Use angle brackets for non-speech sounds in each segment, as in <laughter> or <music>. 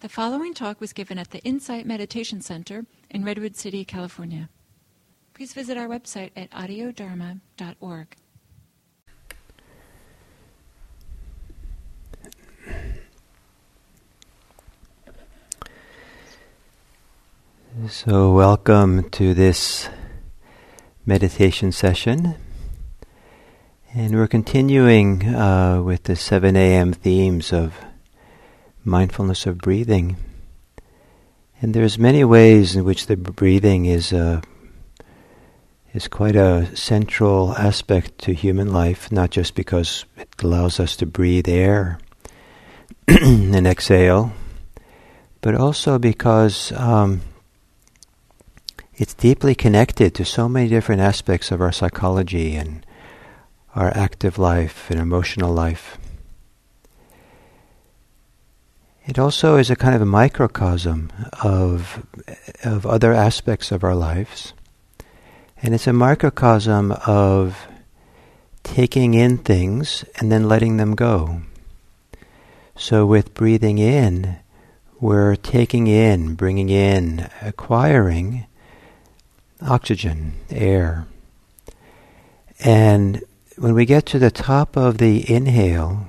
The following talk was given at the Insight Meditation Center in Redwood City, California. Please visit our website at audiodharma.org. So, welcome to this meditation session. And we're continuing uh, with the 7 a.m. themes of mindfulness of breathing. And there's many ways in which the breathing is uh, is quite a central aspect to human life, not just because it allows us to breathe air <clears throat> and exhale, but also because um, it's deeply connected to so many different aspects of our psychology and our active life and emotional life. It also is a kind of a microcosm of, of other aspects of our lives. And it's a microcosm of taking in things and then letting them go. So with breathing in, we're taking in, bringing in, acquiring oxygen, air. And when we get to the top of the inhale,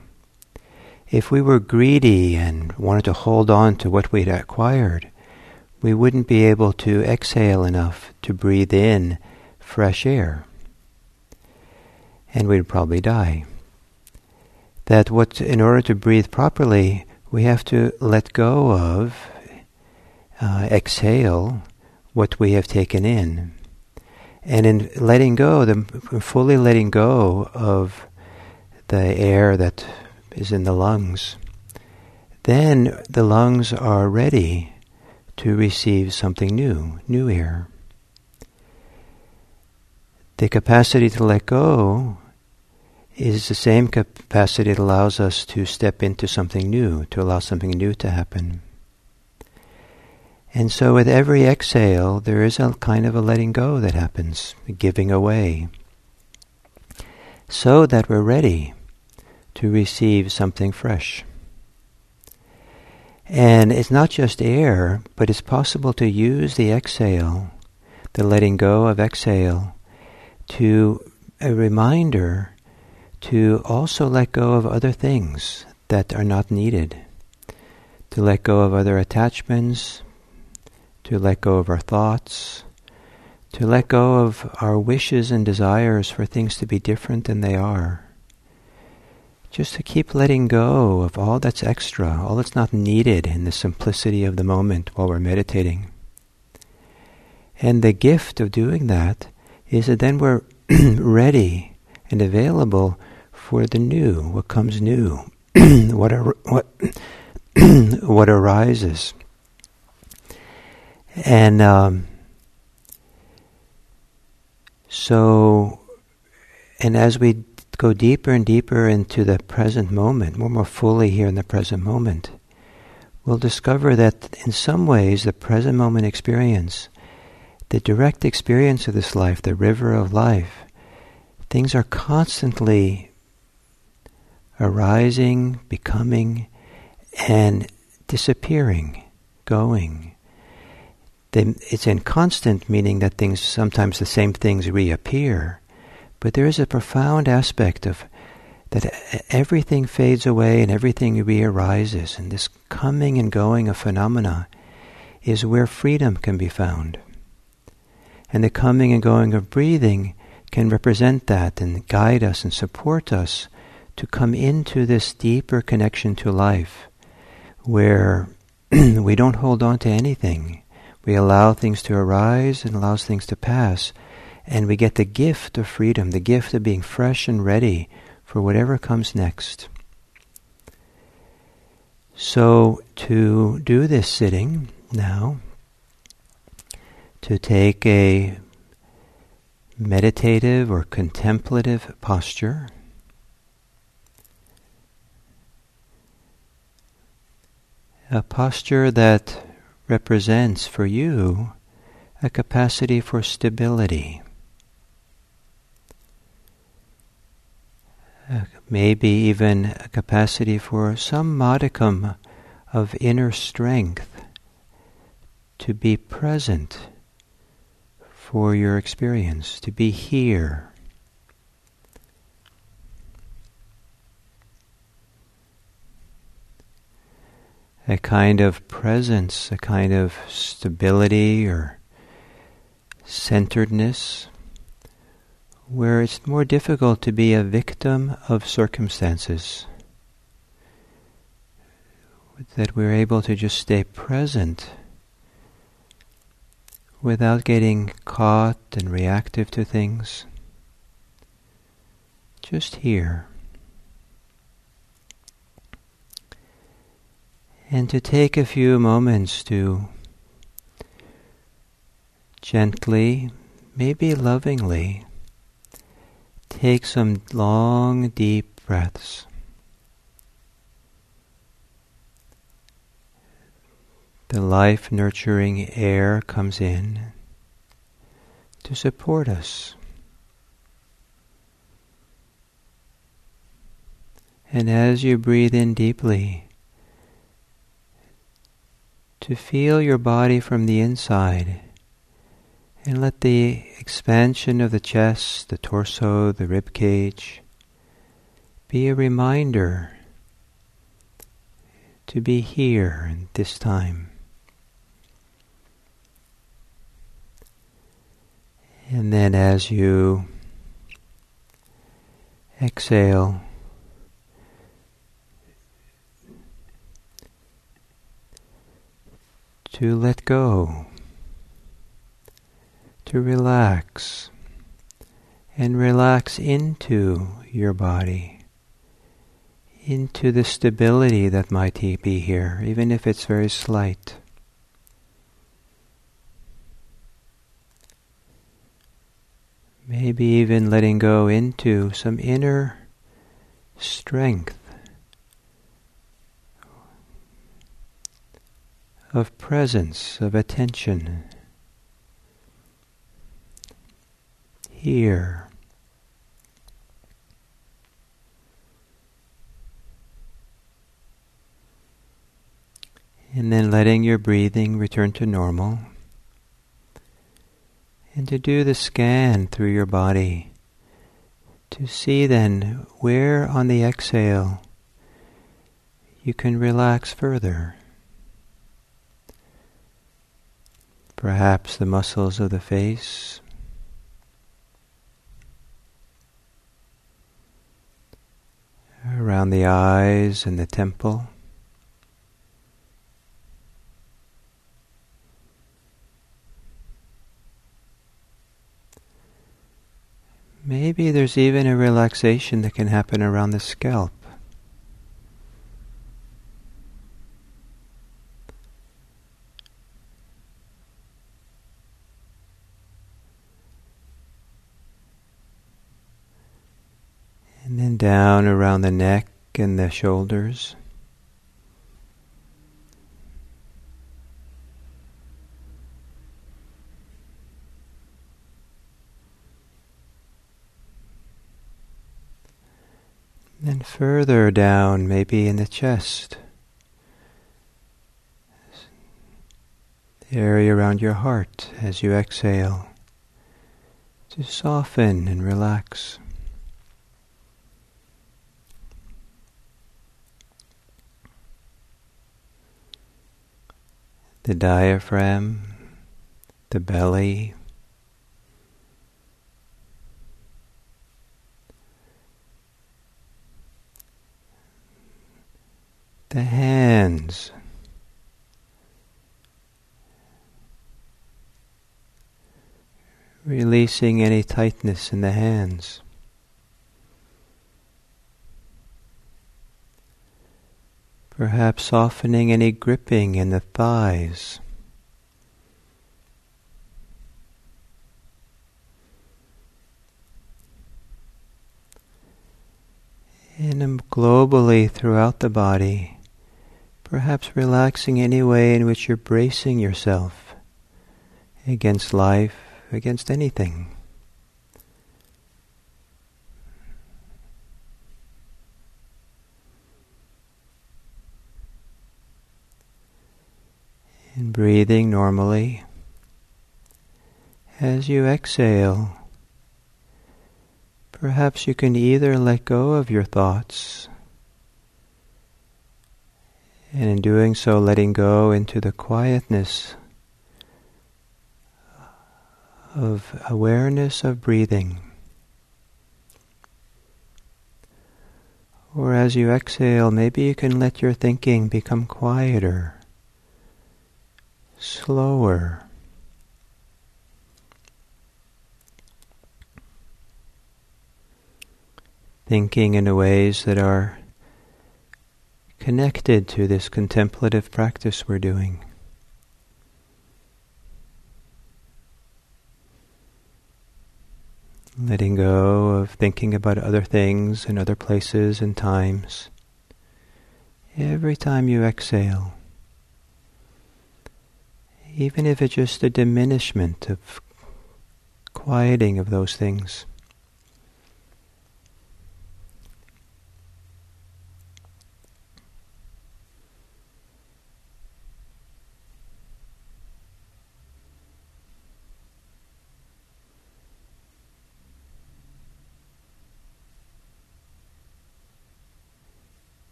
if we were greedy and wanted to hold on to what we'd acquired, we wouldn't be able to exhale enough to breathe in fresh air. And we'd probably die. That what, in order to breathe properly, we have to let go of, uh, exhale what we have taken in. And in letting go, the fully letting go of the air that is in the lungs, then the lungs are ready to receive something new, new air. The capacity to let go is the same capacity that allows us to step into something new, to allow something new to happen. And so with every exhale, there is a kind of a letting go that happens, giving away, so that we're ready to receive something fresh. And it's not just air, but it's possible to use the exhale, the letting go of exhale, to a reminder to also let go of other things that are not needed, to let go of other attachments, to let go of our thoughts, to let go of our wishes and desires for things to be different than they are just to keep letting go of all that's extra, all that's not needed in the simplicity of the moment while we're meditating. And the gift of doing that is that then we're <clears throat> ready and available for the new, what comes new, <clears throat> what, ar- what, <clears throat> what arises. And um, so, and as we go deeper and deeper into the present moment, more and more fully here in the present moment, we'll discover that in some ways the present moment experience, the direct experience of this life, the river of life, things are constantly arising, becoming, and disappearing, going. it's in constant meaning that things sometimes the same things reappear but there is a profound aspect of that everything fades away and everything re-arises, and this coming and going of phenomena is where freedom can be found. And the coming and going of breathing can represent that and guide us and support us to come into this deeper connection to life, where <clears throat> we don't hold on to anything. We allow things to arise and allows things to pass and we get the gift of freedom, the gift of being fresh and ready for whatever comes next. So, to do this sitting now, to take a meditative or contemplative posture, a posture that represents for you a capacity for stability. Maybe even a capacity for some modicum of inner strength to be present for your experience, to be here. A kind of presence, a kind of stability or centeredness, where it's more difficult to be a victim of circumstances. That we're able to just stay present without getting caught and reactive to things. Just here. And to take a few moments to gently, maybe lovingly, take some long, deep breaths. the life nurturing air comes in to support us. And as you breathe in deeply, to feel your body from the inside and let the expansion of the chest, the torso, the rib cage be a reminder to be here in this time. And then as you exhale, to let go, to relax, and relax into your body, into the stability that might be here, even if it's very slight. Maybe even letting go into some inner strength of presence, of attention. Here. And then letting your breathing return to normal and to do the scan through your body to see then where on the exhale you can relax further. Perhaps the muscles of the face. Around the eyes and the temple. Maybe there's even a relaxation that can happen around the scalp. And then down around the neck and the shoulders. And further down, maybe in the chest, the area around your heart as you exhale, to soften and relax. The diaphragm, the belly, the hands. Releasing any tightness in the hands. Perhaps softening any gripping in the thighs. And globally throughout the body, perhaps relaxing any way in which you're bracing yourself against life, against anything. And breathing normally. As you exhale, perhaps you can either let go of your thoughts, and in doing so, letting go into the quietness of awareness of breathing. Or as you exhale, maybe you can let your thinking become quieter, slower. Thinking in ways that are connected to this contemplative practice we're doing. letting go of thinking about other things and other places and times. Every time you exhale, even if it's just a diminishment of quieting of those things.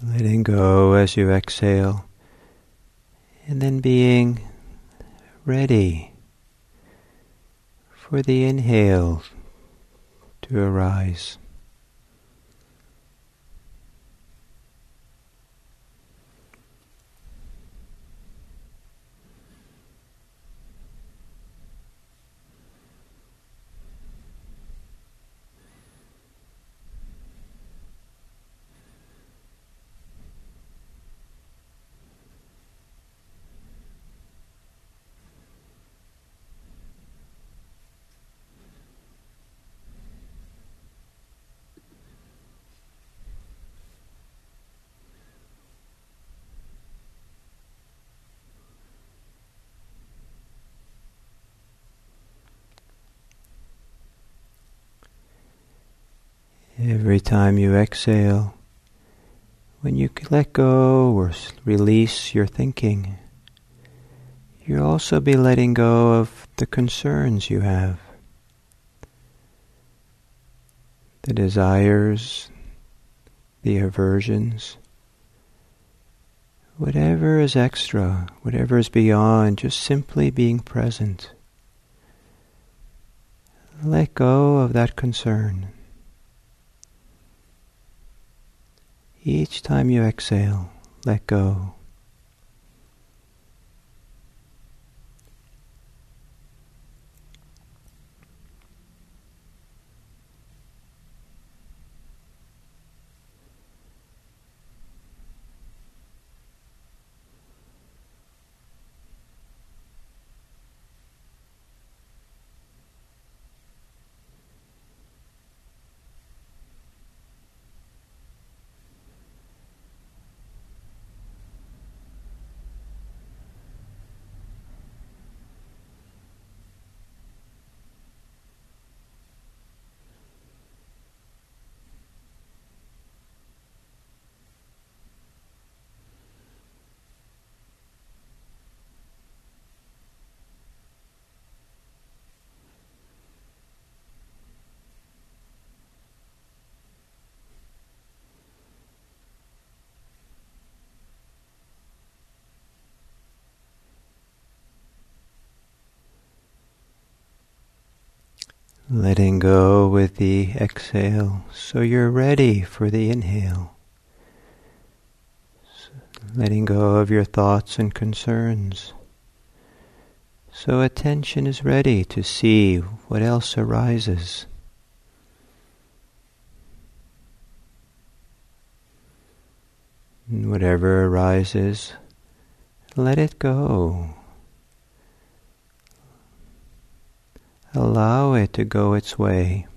Letting go as you exhale, and then being ready for the inhale to arise. Every time you exhale, when you let go or release your thinking, you'll also be letting go of the concerns you have, the desires, the aversions, whatever is extra, whatever is beyond, just simply being present. Let go of that concern. Each time you exhale, let go. Letting go with the exhale so you're ready for the inhale. Letting go of your thoughts and concerns. So attention is ready to see what else arises. And whatever arises, let it go. Allow it to go its way.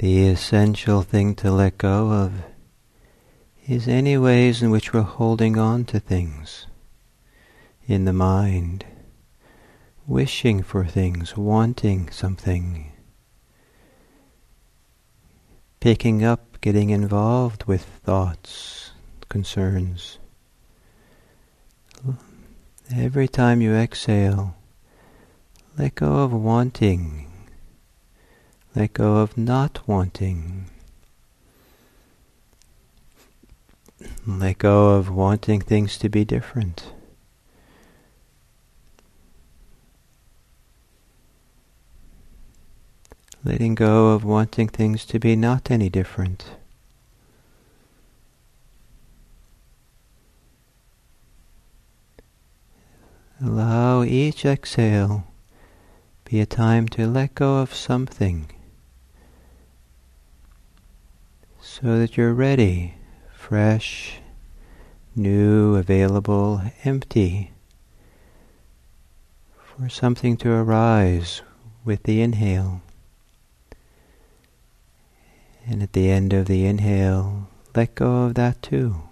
The essential thing to let go of is any ways in which we're holding on to things in the mind, wishing for things, wanting something, picking up, getting involved with thoughts, concerns. Every time you exhale, let go of wanting, let go of not wanting. Let go of wanting things to be different. Letting go of wanting things to be not any different. Allow each exhale be a time to let go of something so that you're ready, fresh, new, available, empty, for something to arise with the inhale. And at the end of the inhale, let go of that too.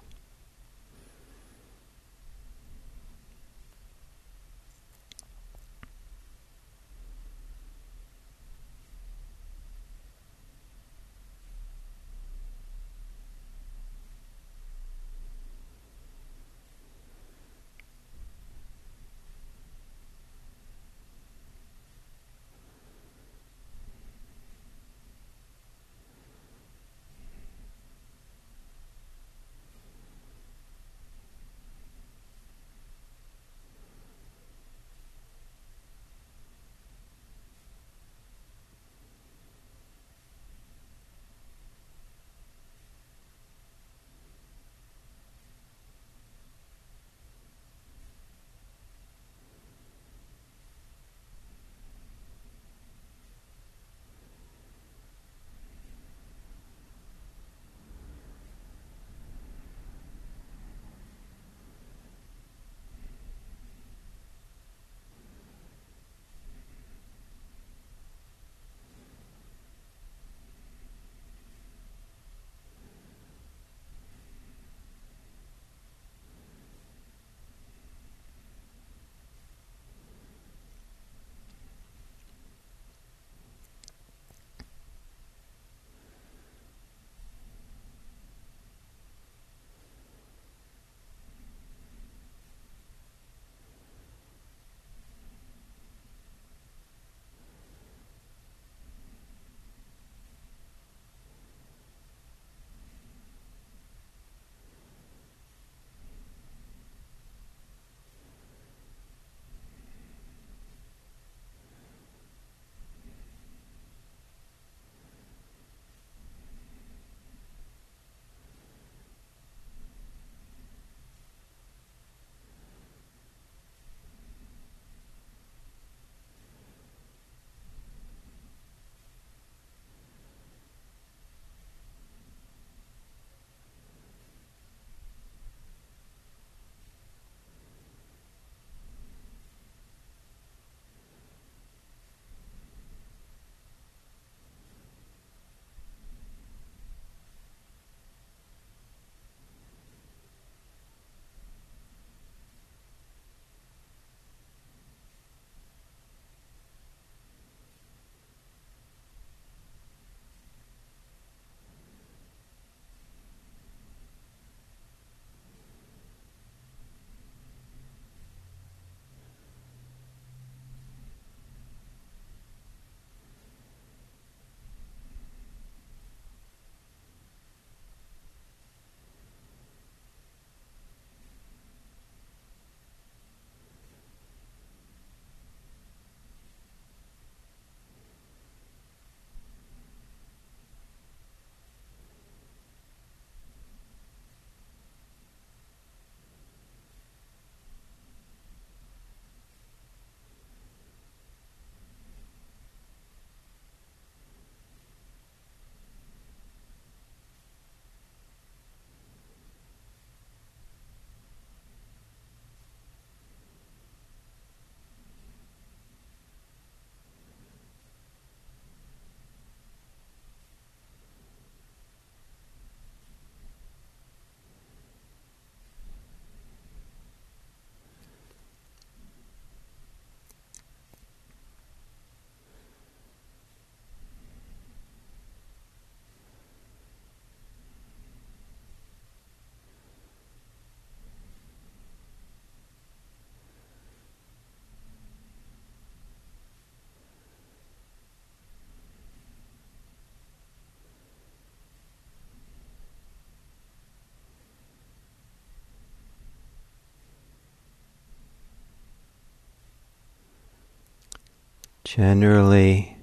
Generally,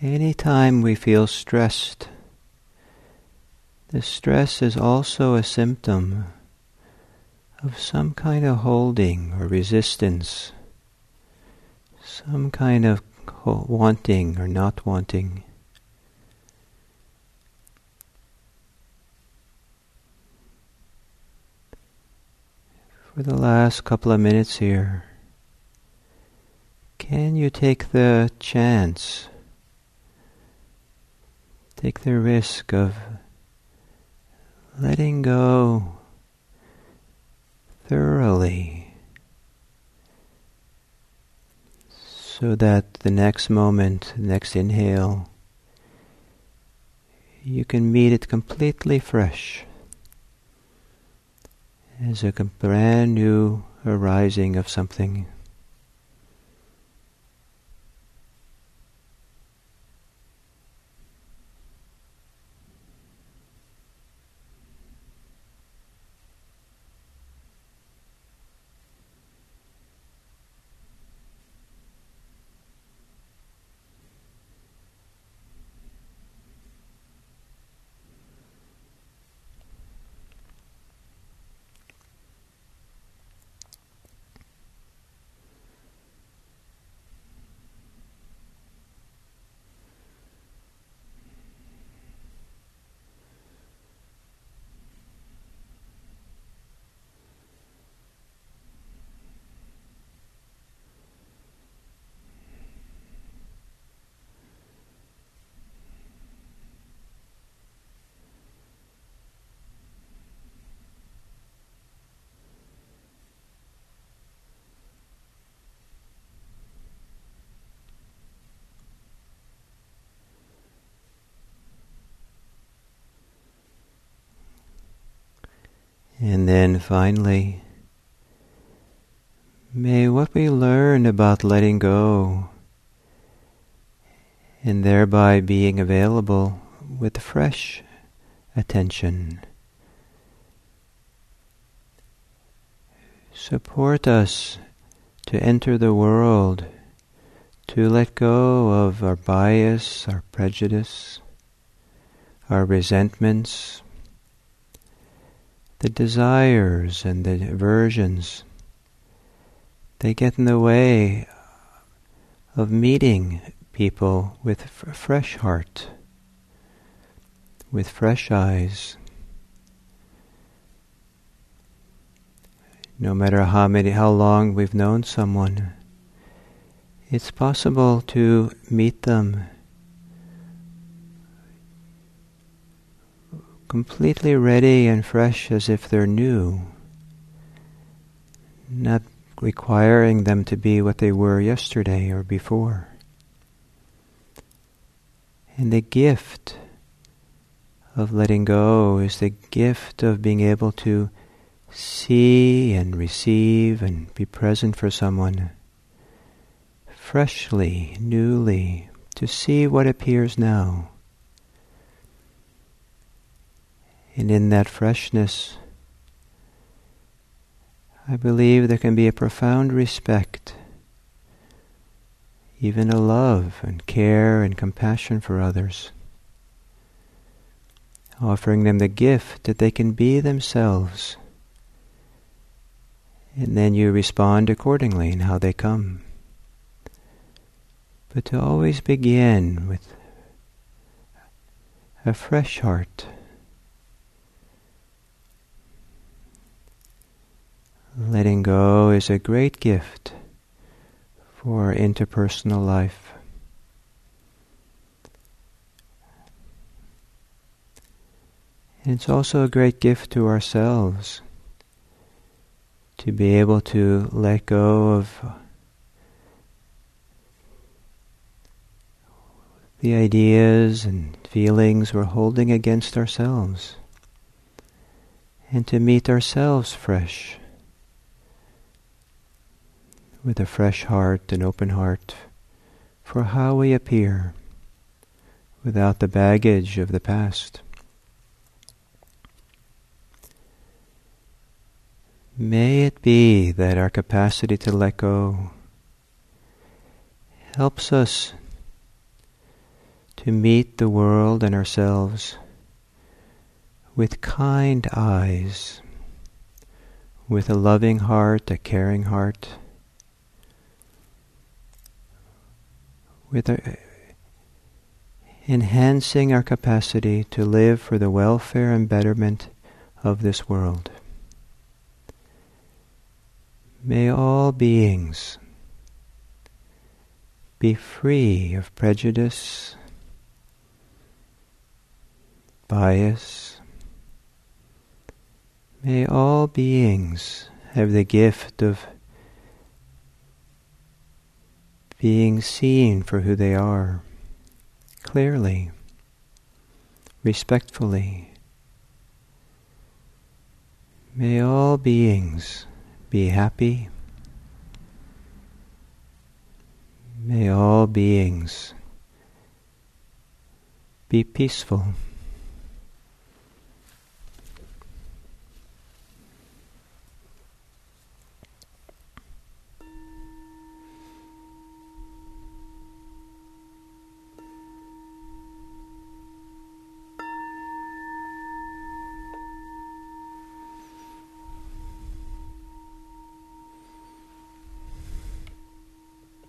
anytime we feel stressed, the stress is also a symptom of some kind of holding or resistance, some kind of wanting or not wanting. For the last couple of minutes here, can you take the chance, take the risk of letting go thoroughly so that the next moment, next inhale, you can meet it completely fresh as a brand new arising of something. And then finally, may what we learn about letting go and thereby being available with fresh attention support us to enter the world, to let go of our bias, our prejudice, our resentments, the desires and the aversions, they get in the way of meeting people with a fresh heart, with fresh eyes. No matter how many, how long we've known someone, it's possible to meet them completely ready and fresh as if they're new, not requiring them to be what they were yesterday or before. And the gift of letting go is the gift of being able to see and receive and be present for someone freshly, newly, to see what appears now. And in that freshness, I believe there can be a profound respect, even a love and care and compassion for others, offering them the gift that they can be themselves. And then you respond accordingly in how they come. But to always begin with a fresh heart. Letting go is a great gift for interpersonal life. And it's also a great gift to ourselves to be able to let go of the ideas and feelings we're holding against ourselves and to meet ourselves fresh with a fresh heart, an open heart, for how we appear without the baggage of the past. May it be that our capacity to let go helps us to meet the world and ourselves with kind eyes, with a loving heart, a caring heart, with a, enhancing our capacity to live for the welfare and betterment of this world. May all beings be free of prejudice, bias. May all beings have the gift of being seen for who they are, clearly, respectfully. May all beings be happy. May all beings be peaceful.